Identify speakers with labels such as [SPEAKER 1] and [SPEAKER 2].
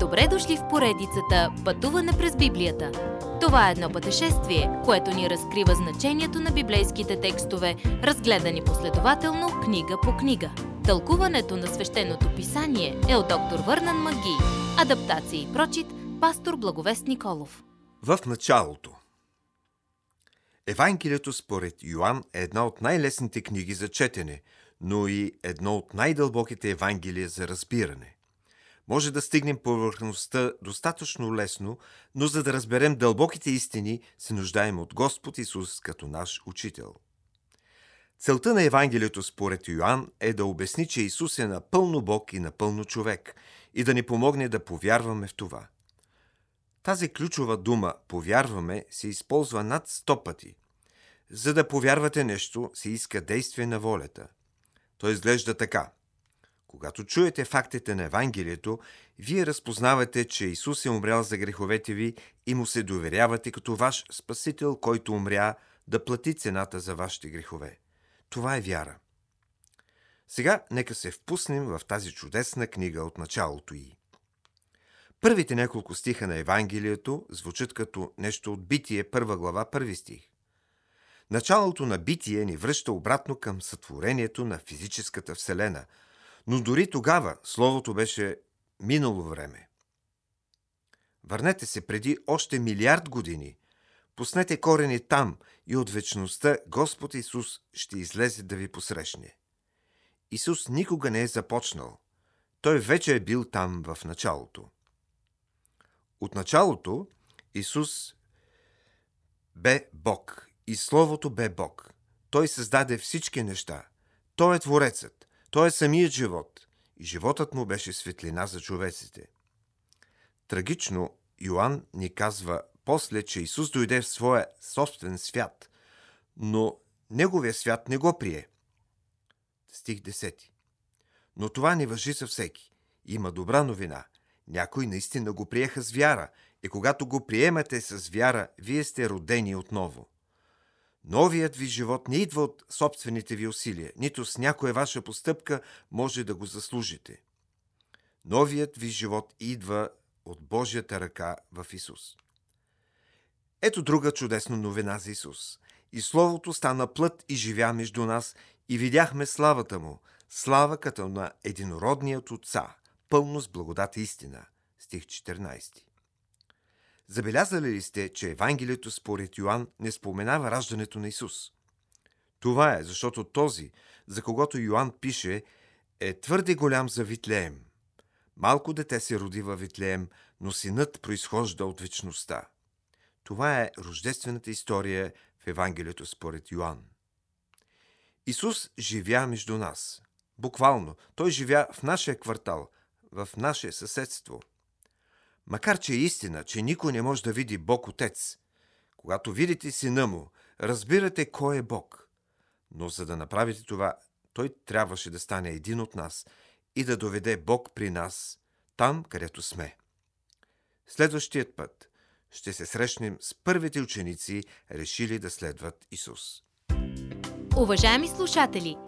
[SPEAKER 1] Добре дошли в поредицата Пътуване през Библията. Това е едно пътешествие, което ни разкрива значението на библейските текстове, разгледани последователно книга по книга. Тълкуването на свещеното писание е от доктор Върнан Маги. Адаптация и прочит, пастор Благовест Николов.
[SPEAKER 2] В началото Евангелието според Йоанн е една от най-лесните книги за четене, но и едно от най-дълбоките Евангелия за разбиране. Може да стигнем повърхността достатъчно лесно, но за да разберем дълбоките истини, се нуждаем от Господ Исус като наш учител. Целта на Евангелието според Йоанн е да обясни, че Исус е напълно Бог и напълно човек и да ни помогне да повярваме в това. Тази ключова дума «повярваме» се използва над сто пъти. За да повярвате нещо, се иска действие на волята. То изглежда така – когато чуете фактите на Евангелието, вие разпознавате, че Исус е умрял за греховете ви и му се доверявате като ваш Спасител, който умря да плати цената за вашите грехове. Това е вяра. Сега нека се впуснем в тази чудесна книга от началото й. Първите няколко стиха на Евангелието звучат като нещо от Битие, първа глава, първи стих. Началото на Битие ни връща обратно към сътворението на физическата вселена – но дори тогава Словото беше минало време. Върнете се преди още милиард години, пуснете корени там и от вечността Господ Исус ще излезе да ви посрещне. Исус никога не е започнал. Той вече е бил там в началото. От началото Исус бе Бог и Словото бе Бог. Той създаде всички неща. Той е Творецът. Той е самият живот и животът му беше светлина за човеците. Трагично Йоанн ни казва после, че Исус дойде в своя собствен свят, но неговия свят не го прие. Стих 10. Но това не въжи за всеки. Има добра новина. Някои наистина го приеха с вяра и когато го приемате с вяра, вие сте родени отново. Новият ви живот не идва от собствените ви усилия, нито с някоя ваша постъпка може да го заслужите. Новият ви живот идва от Божията ръка в Исус. Ето друга чудесна новина за Исус. И Словото стана плът и живя между нас и видяхме славата Му, слава като на единородният Отца, пълно с благодат и истина. Стих 14. Забелязали ли сте, че Евангелието според Йоанн не споменава раждането на Исус? Това е, защото този, за когото Йоанн пише, е твърде голям за Витлеем. Малко дете се роди във Витлеем, но синът произхожда от вечността. Това е рождествената история в Евангелието според Йоанн. Исус живя между нас. Буквално, той живя в нашия квартал, в наше съседство – Макар че е истина, че никой не може да види Бог Отец, когато видите сина му, разбирате кой е Бог. Но за да направите това, той трябваше да стане един от нас и да доведе Бог при нас, там, където сме. Следващият път ще се срещнем с първите ученици, решили да следват Исус.
[SPEAKER 1] Уважаеми слушатели!